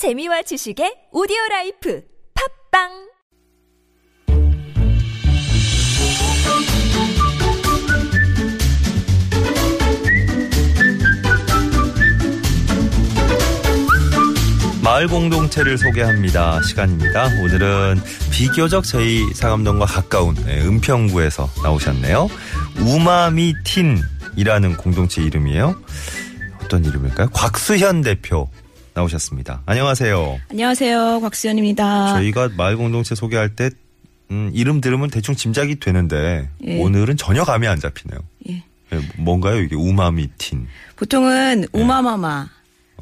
재미와 지식의 오디오 라이프 팟빵 마을 공동체를 소개합니다. 시간입니다. 오늘은 비교적 저희 상암동과 가까운 네, 은평구에서 나오셨네요. 우마미틴이라는 공동체 이름이에요. 어떤 이름일까요? 곽수현 대표 나오셨습니다. 안녕하세요. 안녕하세요. 곽수연입니다. 저희가 마을 공동체 소개할 때 음, 이름 들으면 대충 짐작이 되는데 예. 오늘은 전혀 감이 안 잡히네요. 예. 예, 뭔가요? 이게 우마미틴. 보통은 우마마마, 네.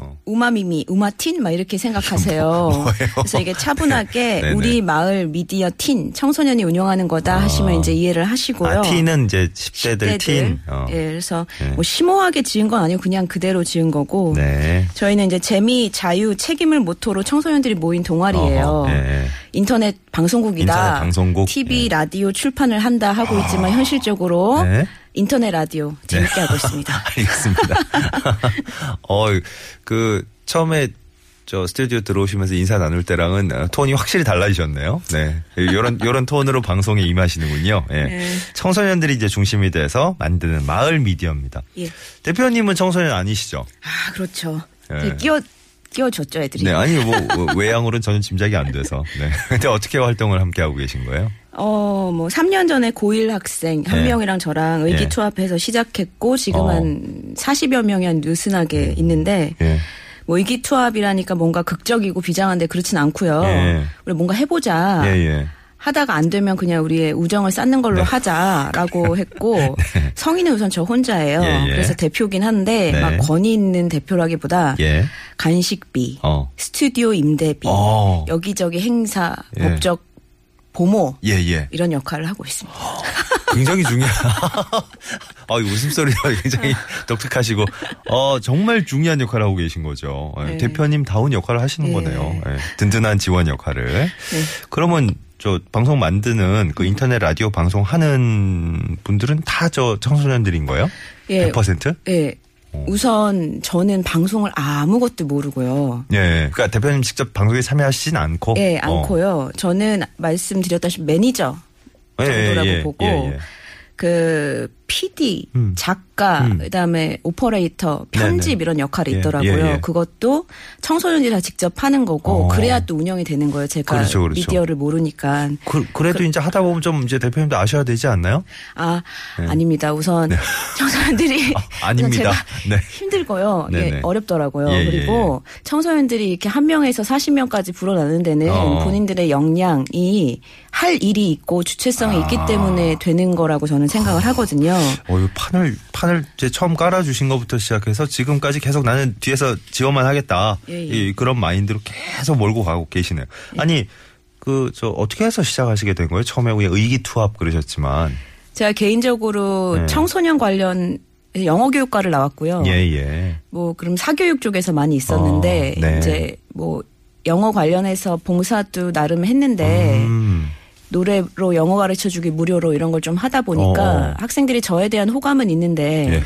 어. 우마미미, 우마틴 막 이렇게 생각하세요. 그래서 이게 차분하게. 우리 마을 미디어 틴 청소년이 운영하는 거다 하시면 이제 이해를 하시고요. 아, 틴은 이제 10대들 10대들. Teen. 어. 예, 그래서 네. 뭐 심오하게 지은 건 아니고 그냥 그대로 지은 거고. 네. 저희는 이제 재미, 자유, 책임을 모토로 청소년들이 모인 동아리예요. 예. 인터넷 방송국이다. 인터넷 방송국. TV, 예. 라디오 출판을 한다 하고 있지만 현실적으로 네. 인터넷 라디오 재밌게 하고 있습니다. 알겠습니다. 어, 그, 처음에 저 스튜디오 들어오시면서 인사 나눌 때랑은 어, 톤이 확실히 달라지셨네요. 네. 요런, 요런 톤으로 방송에 임하시는군요. 예. 네. 청소년들이 이제 중심이 돼서 만드는 마을 미디어입니다. 예. 대표님은 청소년 아니시죠? 아, 그렇죠. 예. 되게 끼워, 끼워줬죠, 애들이. 네. 아니, 뭐, 뭐 외향으로는 전혀 짐작이 안 돼서. 네. 근데 어떻게 활동을 함께 하고 계신 거예요? 어, 뭐, 3년 전에 고1 학생 한 네. 명이랑 저랑 의기투합해서 시작했고, 지금 어. 한 40여 명이 한 느슨하게 있는데, 예. 뭐, 의기투합이라니까 뭔가 극적이고 비장한데 그렇진 않고요. 예. 우리 뭔가 해보자. 예, 예. 하다가 안 되면 그냥 우리의 우정을 쌓는 걸로 네. 하자라고 했고 성인은 우선 저 혼자예요. 예, 예. 그래서 대표긴 한데 네. 막 권위 있는 대표라기보다 예. 간식비, 어. 스튜디오 임대비, 어. 여기저기 행사, 예. 법적 보모 예, 예. 이런 역할을 하고 있습니다. 굉장히 중요한. 아, 이 웃음소리가 굉장히 독특하시고, 어, 정말 중요한 역할을 하고 계신 거죠. 예, 네. 대표님 다운 역할을 하시는 네. 거네요. 예, 든든한 지원 역할을. 그러면 저 방송 만드는 그 인터넷 라디오 방송 하는 분들은 다 저 청소년들인 거예요? 예. 100%? 예. 우선 저는 방송을 아무것도 모르고요. 예. 그러니까 대표님 직접 방송에 참여하시진 않고. 예, 어. 않고요. 저는 말씀드렸다시피 매니저 예, 예, 정도라고 예, 보고 예, 예. 그 PD, 음. 작가, 음. 그다음에 오퍼레이터, 편집 네네. 이런 역할이 예, 있더라고요. 예, 예. 그것도 청소년들이 다 직접 하는 거고 어. 그래야 또 운영이 되는 거예요. 제가 그렇죠, 그렇죠. 미디어를 모르니까. 그, 그래도 이제 하다 보면 좀 이제 대표님도 아셔야 되지 않나요? 아, 아닙니다. 우선 청소년들이 네. 아, 아닙니다. 제가 네. 힘들고요. 예, 네네. 어렵더라고요. 예, 예, 그리고 청소년들이 이렇게 한 명에서 40명까지 불어나는 데는 어. 본인들의 역량이 할 일이 있고 주체성이 있기 아. 때문에 되는 거라고 저는 생각을 하거든요. 어, 이 판을, 판을 이제 처음 깔아주신 것부터 시작해서 지금까지 계속 나는 뒤에서 지원만 하겠다. 예, 예. 이, 그런 마인드로 계속 몰고 가고 계시네요. 아니, 그, 저, 어떻게 해서 시작하시게 된 거예요? 처음에 그냥 의기투합 그러셨지만. 제가 개인적으로 네. 청소년 관련 영어 교육과를 나왔고요. 예, 예. 뭐 그럼 사교육 쪽에서 많이 있었는데 어, 네. 이제 뭐 영어 관련해서 봉사도 나름 했는데 음, 노래로 영어 가르쳐 주기 무료로 이런 걸 좀 하다 보니까 어. 학생들이 저에 대한 호감은 있는데 예.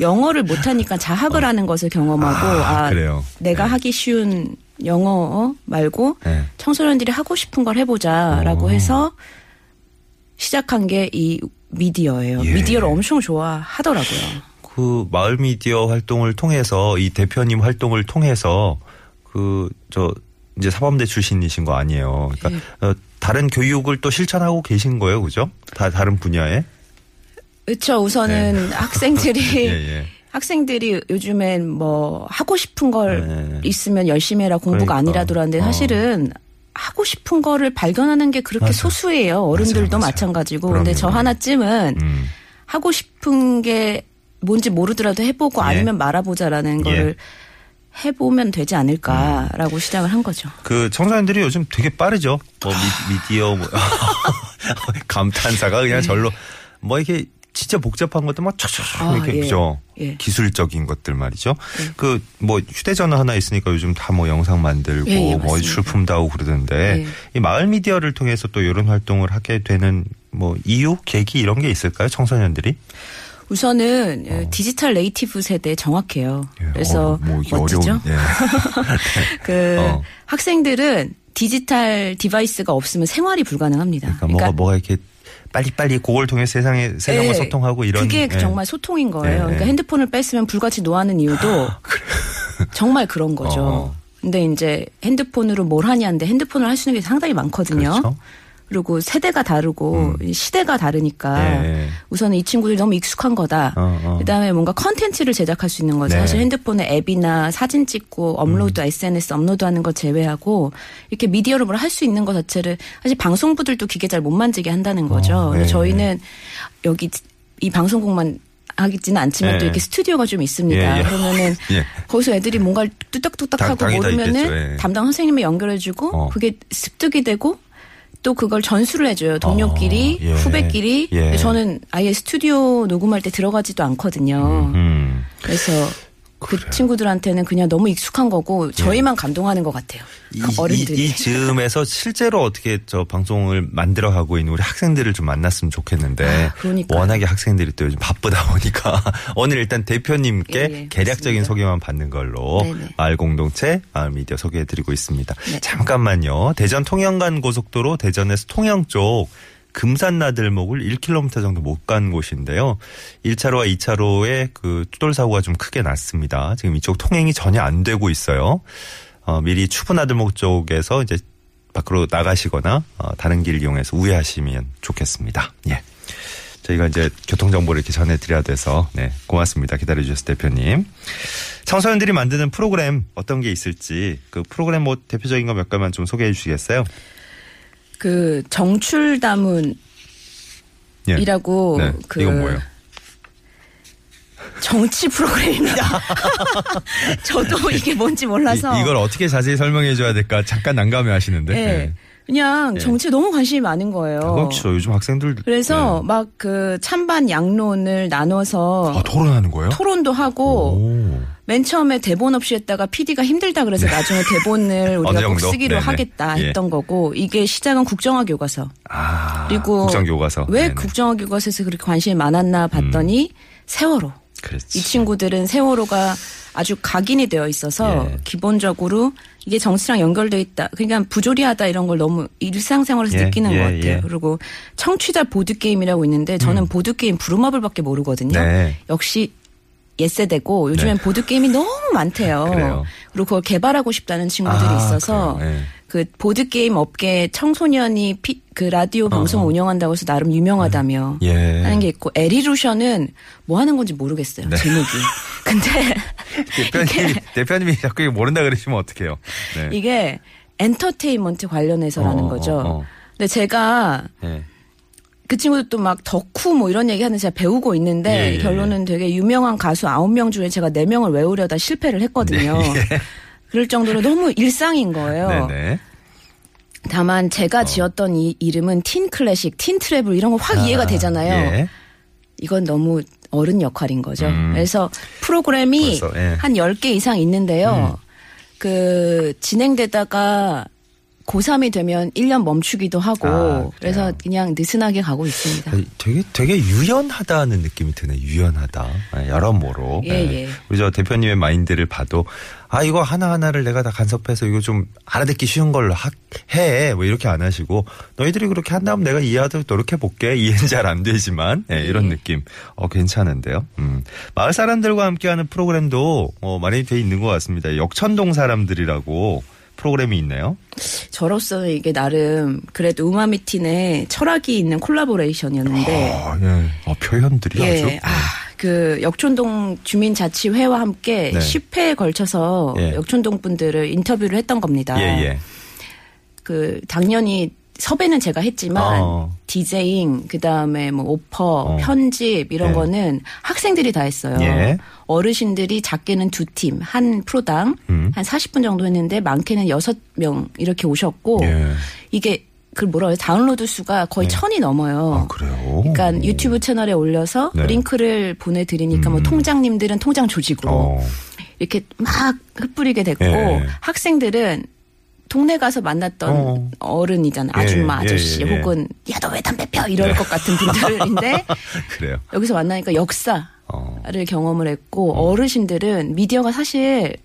영어를 못 하니까 자학을 하는 것을 경험하고 아, 아, 그래요. 내가 네. 하기 쉬운 영어 말고 네. 청소년들이 하고 싶은 걸 해보자라고 어. 해서 시작한 게 이 미디어예요. 예. 미디어를 엄청 좋아하더라고요. 그 마을 미디어 활동을 통해서 이 대표님 활동을 통해서 그 저 이제 사범대 출신이신 거 아니에요. 그러니까 예. 어, 다른 교육을 또 실천하고 계신 거예요, 그죠? 다 다른 분야에. 그렇죠. 우선은 학생들이 네. 예, 예. 학생들이 요즘엔 뭐 하고 싶은 걸 네. 있으면 열심히 해라 공부가 그러니까. 아니라더라는데 어. 사실은 하고 싶은 거를 발견하는 게 그렇게 맞아요. 소수예요. 어른들도 맞아요, 맞아요. 마찬가지고. 그럼요. 근데 저 하나쯤은 음. 하고 싶은 게 뭔지 모르더라도 해보고 예. 아니면 말아보자라는 예. 거를 해보면 되지 않을까라고 시작을 한 거죠. 그 청소년들이 요즘 되게 빠르죠. 뭐 미, 디어 뭐 감탄사가 그냥 절로 뭐 이렇게 진짜 복잡한 것도 막 촥촥 아, 이렇게 예. 그죠. 예. 기술적인 것들 말이죠. 그뭐 휴대전화 하나 있으니까 요즘 다 뭐 영상 만들고 예, 예, 뭐. 출품도 하고 그러던데 예. 이 마을 미디어를 통해서 또 이런 활동을 하게 되는 뭐 이유, 계기 이런 게 있을까요? 청소년들이? 우선은 어, 디지털 native 세대 정확해요. 예, 그래서 어, 뭐 멋지죠. 예. 그 어. 학생들은 디지털 device가 없으면 생활이 불가능합니다. 그러니까 뭐가 뭐가 이렇게 빨리빨리 그걸 통해 세상에 세상과 예, 소통하고 이런 그게 예. 정말 소통인 거예요. 예, 그러니까 예. 핸드폰을 뺏으면 불같이 노하는 이유도 정말 그런 거죠. 어. 근데 이제 핸드폰으로 뭘 하냐인데 핸드폰을 할 수 있는 게 상당히 많거든요. 그렇죠. 음. 그리고 세대가 다르고 시대가 다르니까 예. 우선은 이 친구들이 너무 익숙한 거다. 어, 어. 그다음에 뭔가 컨텐츠를 제작할 수 있는 거죠. 네. 사실 핸드폰에 앱이나 사진 찍고 업로드 음. SNS 업로드하는 거 제외하고 이렇게 미디어로 뭘 할 수 있는 것 자체를 사실 방송부들도 기계 잘 못 만지게 한다는 거죠. 어, 네. 저희는 여기 이 방송국만 하겠지는 않지만 네. 또 이렇게 스튜디오가 좀 있습니다. 예, 예. 그러면은 예. 거기서 애들이 뭔가 다 모르면은. 예. 담당 선생님이 연결해주고 어. 그게 습득이 되고 또 그걸 전수를 해줘요. 동료끼리, 어, 예. 후배끼리. 예. 저는 아예 스튜디오 녹음할 때 들어가지도 않거든요. 음. 그래서 그 친구들한테는 그냥 너무 익숙한 거고 저희만 감동하는 것 같아요. 이, 어른들이. 이, 이 즈음에서 실제로 어떻게 저 방송을 만들어 가고 있는 우리 학생들을 좀 만났으면 좋겠는데 아. 워낙에 학생들이 또 요즘 바쁘다 보니까 오늘 일단 대표님께 예, 예, 계략적인 맞습니다. 소개만 받는 걸로 네네. 마을 공동체 마을 미디어 소개해 드리고 있습니다. 네. 잠깐만요. 대전 통영간 고속도로 대전에서 통영 쪽 금산 나들목을 1km 정도 못 간 곳인데요. 1차로와 2차로에 그 추돌 사고가 좀 크게 났습니다. 지금 이쪽 통행이 전혀 안 되고 있어요. 어, 미리 추분 나들목 쪽에서 이제 밖으로 나가시거나 어, 다른 길 이용해서 우회하시면 좋겠습니다. 예. 저희가 이제 교통 정보를 이렇게 전해드려야 돼서 네 고맙습니다. 기다려주셔서 대표님. 청소년들이 만드는 프로그램 어떤 게 있을지 그 프로그램 뭐 대표적인 거 몇 가지만 좀 소개해 주시겠어요? 그 정출다문이라고 예. 네. 그 이건 뭐예요? 정치 프로그램입니다. 저도 이게 뭔지 몰라서. 이, 걸 어떻게 자세히 설명해 줘야 될까 잠깐 난감해 하시는데. 예. 네. 그냥 예. 정치에 너무 관심이 많은 거예요. 그렇죠. 요즘 학생들 그래서 네. 막그 찬반 양론을 나눠서 아, 토론하는 거예요? 토론도 하고 오. 맨 처음에 대본 없이 했다가 PD가 힘들다 그래서 나중에 대본을 우리가 꼭? 쓰기로 네네. 하겠다 예. 했던 거고 이게 시작은 국정화 교과서. 아. 그리고 국정 교과서. 왜 네네. 음. 국정화 교과서에서 그렇게 관심이 많았나 봤더니 세월호. 그렇지. 이 친구들은 세월호가 아주 각인이 되어 있어서 예. 기본적으로 이게 정치랑 연결돼 있다. 그러니까 부조리하다 이런 걸 너무 일상생활에서 예, 느끼는 예, 것 같아요. 예. 그리고 청취자 보드 게임이라고 있는데 저는 보드 게임 부루마블밖에 모르거든요. 네. 역시 옛세대고 요즘엔 네. 보드 게임이 너무 많대요. 그래요. 그리고 그걸 개발하고 싶다는 친구들이 아, 있어서. 예. 그 보드 게임 업계 청소년이 피, 그 라디오 방송 어, 어. 을 운영한다고 해서 나름 유명하다며 예. 하는 게 있고 에리루션은 뭐 하는 건지 모르겠어요 네. 제목이. 근데 대표님이 대표님이 자꾸 모른다 그러시면 어떡해요? 네. 이게 엔터테인먼트 관련해서라는 어, 거죠. 어, 어. 근데 제가 예. 그 친구들 또막 덕후 뭐 이런 얘기 하는 제가 배우고 있는데 예, 예, 결론은 되게 유명한 가수 9명 중에 제가 4명을 외우려다 실패를 했거든요. 그럴 정도로 너무 일상인 거예요. 네, 네. 다만 제가 지었던 이 이름은 틴 클래식, 틴 트래블 이런 거확 이해가 되잖아요. 예. 이건 너무 어른 역할인 거죠. 음. 그래서 프로그램이 벌써, 예. 한 10개 이상 있는데요. 음. 그 진행되다가 고3이 되면 1년 멈추기도 하고 아? 그래서 그냥 느슨하게 가고 있습니다. 되게 되게 유연하다는 느낌이 드네. 유연하다. 아, 여러모로. 예, 예. 우리 저 대표님의 마인드를 봐도 아 이거 하나 하나를 내가 다 간섭해서 이거 좀 알아듣기 쉬운 걸로 하, 해. 뭐 이렇게 안 하시고 너희들이 그렇게 한다면 내가 이해하도록 노력해 볼게. 이해는 잘 안 되지만 예, 이런 느낌. 어 괜찮은데요. 음. 마을 사람들과 함께하는 프로그램도 어, 많이 돼 있는 것 같습니다. 역천동 사람들이라고 프로그램이 있네요. 저로서는 이게 나름 그래도 우마미틴에 철학이 있는 콜라보레이션이었는데 아, 예. 어, 표현들이 아주. 예, 아, 그 역촌동 주민자치회와 함께 네. 10회에 걸쳐서 예. 역촌동 분들을 인터뷰를 했던 겁니다. 예, 예. 그 당연히 섭외는 제가 했지만 어. 디제잉 그다음에 뭐 오퍼, 어. 편집 이런 예. 거는 학생들이 다 했어요. 예. 어르신들이 작게는 두 팀, 한 프로당 음. 한 40분 정도 했는데 많게는 여섯 명 이렇게 오셨고 예. 이게 그 뭐라 해요? 다운로드 수가 거의 천이 넘어요. 아, 그래요? 그러니까 유튜브 채널에 올려서 네. 링크를 보내드리니까 뭐 음. 통장님들은 통장 조직으로 어. 이렇게 막 흩뿌리게 됐고 예. 학생들은 동네 가서 만났던 어. 어. 른이잖아 예, 아줌마, 예, 아저씨, 예, 예. 혹은 야 너 왜 담배 펴 이럴 것 같은 분들인데 그래요. 여기서 만나니까 역사를 어. 경험을 했고 어르신들은 미디어가 사실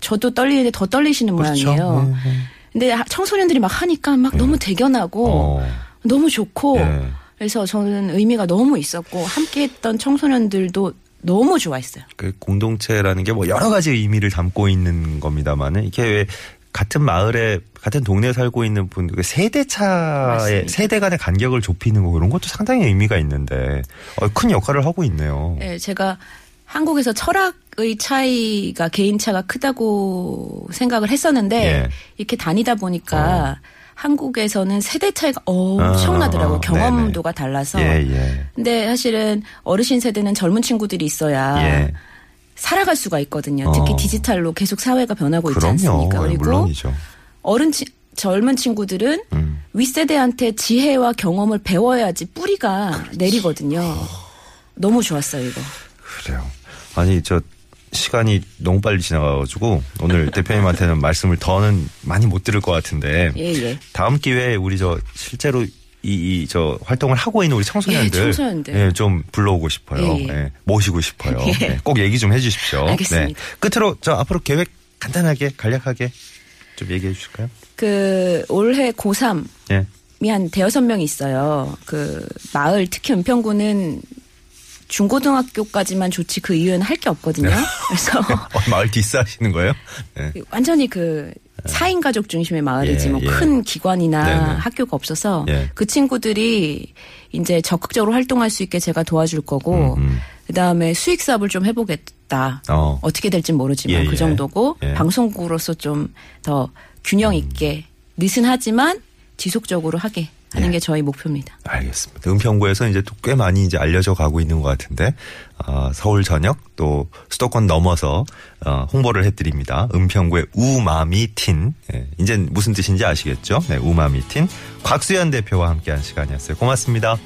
저도 떨리는데 더 떨리시는 그렇죠. 모양이에요. 네, 네. 근데 하- 청소년들이 막 하니까 막 너무 대견하고 어. 너무 좋고 예. 그래서 저는 의미가 너무 있었고 함께했던 청소년들도 너무 좋아했어요. 그 공동체라는 게 뭐 여러 가지 의미를 담고 있는 겁니다만은 이게 왜 같은 마을에 같은 동네에 살고 있는 분들 그 세대 차의. 세대 간의 간격을 좁히는 거 그런 것도 상당히 의미가 있는데 어, 큰 역할을 하고 있네요. 예, 제가 한국에서 철학의 차이가 개인 차가 크다고 생각을 했었는데 예. 이렇게 다니다 보니까 한국에서는 세대 차이가 엄청나더라고요. 아, 아, 경험도가 달라서. 예, 예. 근데 사실은 어르신 세대는 젊은 친구들이 있어야 예. 살아갈 수가 있거든요. 특히 어. 디지털로 계속 사회가 변하고 있지 그럼요. 않습니까? 예, 그리고 물론이죠. 어른 치, 젊은 친구들은 음. 윗세대한테 지혜와 경험을 배워야지 뿌리가 내리거든요. 너무 좋았어요, 이거. 그래요. 아니 저 시간이 너무 빨리 지나가가지고 오늘 대표님한테는 말씀을 더는 많이 못 들을 것 같은데 예, 예. 다음 기회에 우리 저 실제로 이 저 활동을 하고 있는 우리 청소년들, 예, 청소년들. 예, 좀 불러오고 싶어요. 예, 예. 예, 모시고 싶어요. 예. 예, 꼭 얘기 좀 해주십시오. 알겠습니다. 네. 끝으로 저 앞으로 계획 간단하게 간략하게 좀 얘기해 주실까요? 그 올해 고3 예. 이한 대여섯 명 있어요. 그 마을 특히 은평구는 중고등학교까지만 좋지 그 이후에는 할 게 없거든요. 네. 그래서 어, 마을 디스하시는 거예요? 네. 완전히 그 4인 가족 중심의 마을이지 예, 뭐 예. 큰 기관이나 네네. 학교가 없어서 예. 그 친구들이 이제 적극적으로 활동할 수 있게 제가 도와줄 거고 음, 음. 그다음에 수익 사업을 좀 해보겠다. 어. 어떻게 될지 모르지만 예, 그 예. 정도고 예. 방송국으로서 좀 더 균형 있게 느슨하지만 지속적으로 하게 하는 예. 게 저희 목표입니다. 알겠습니다. 은평구에서 이제 또 꽤 많이 이제 알려져 가고 있는 것 같은데, 어, 서울 전역 또 수도권 넘어서, 어, 홍보를 해드립니다. 은평구의 우마미틴. 예, 이제 무슨 뜻인지 아시겠죠? 네, 우마미틴. 곽수현 대표와 함께 한 시간이었어요. 고맙습니다.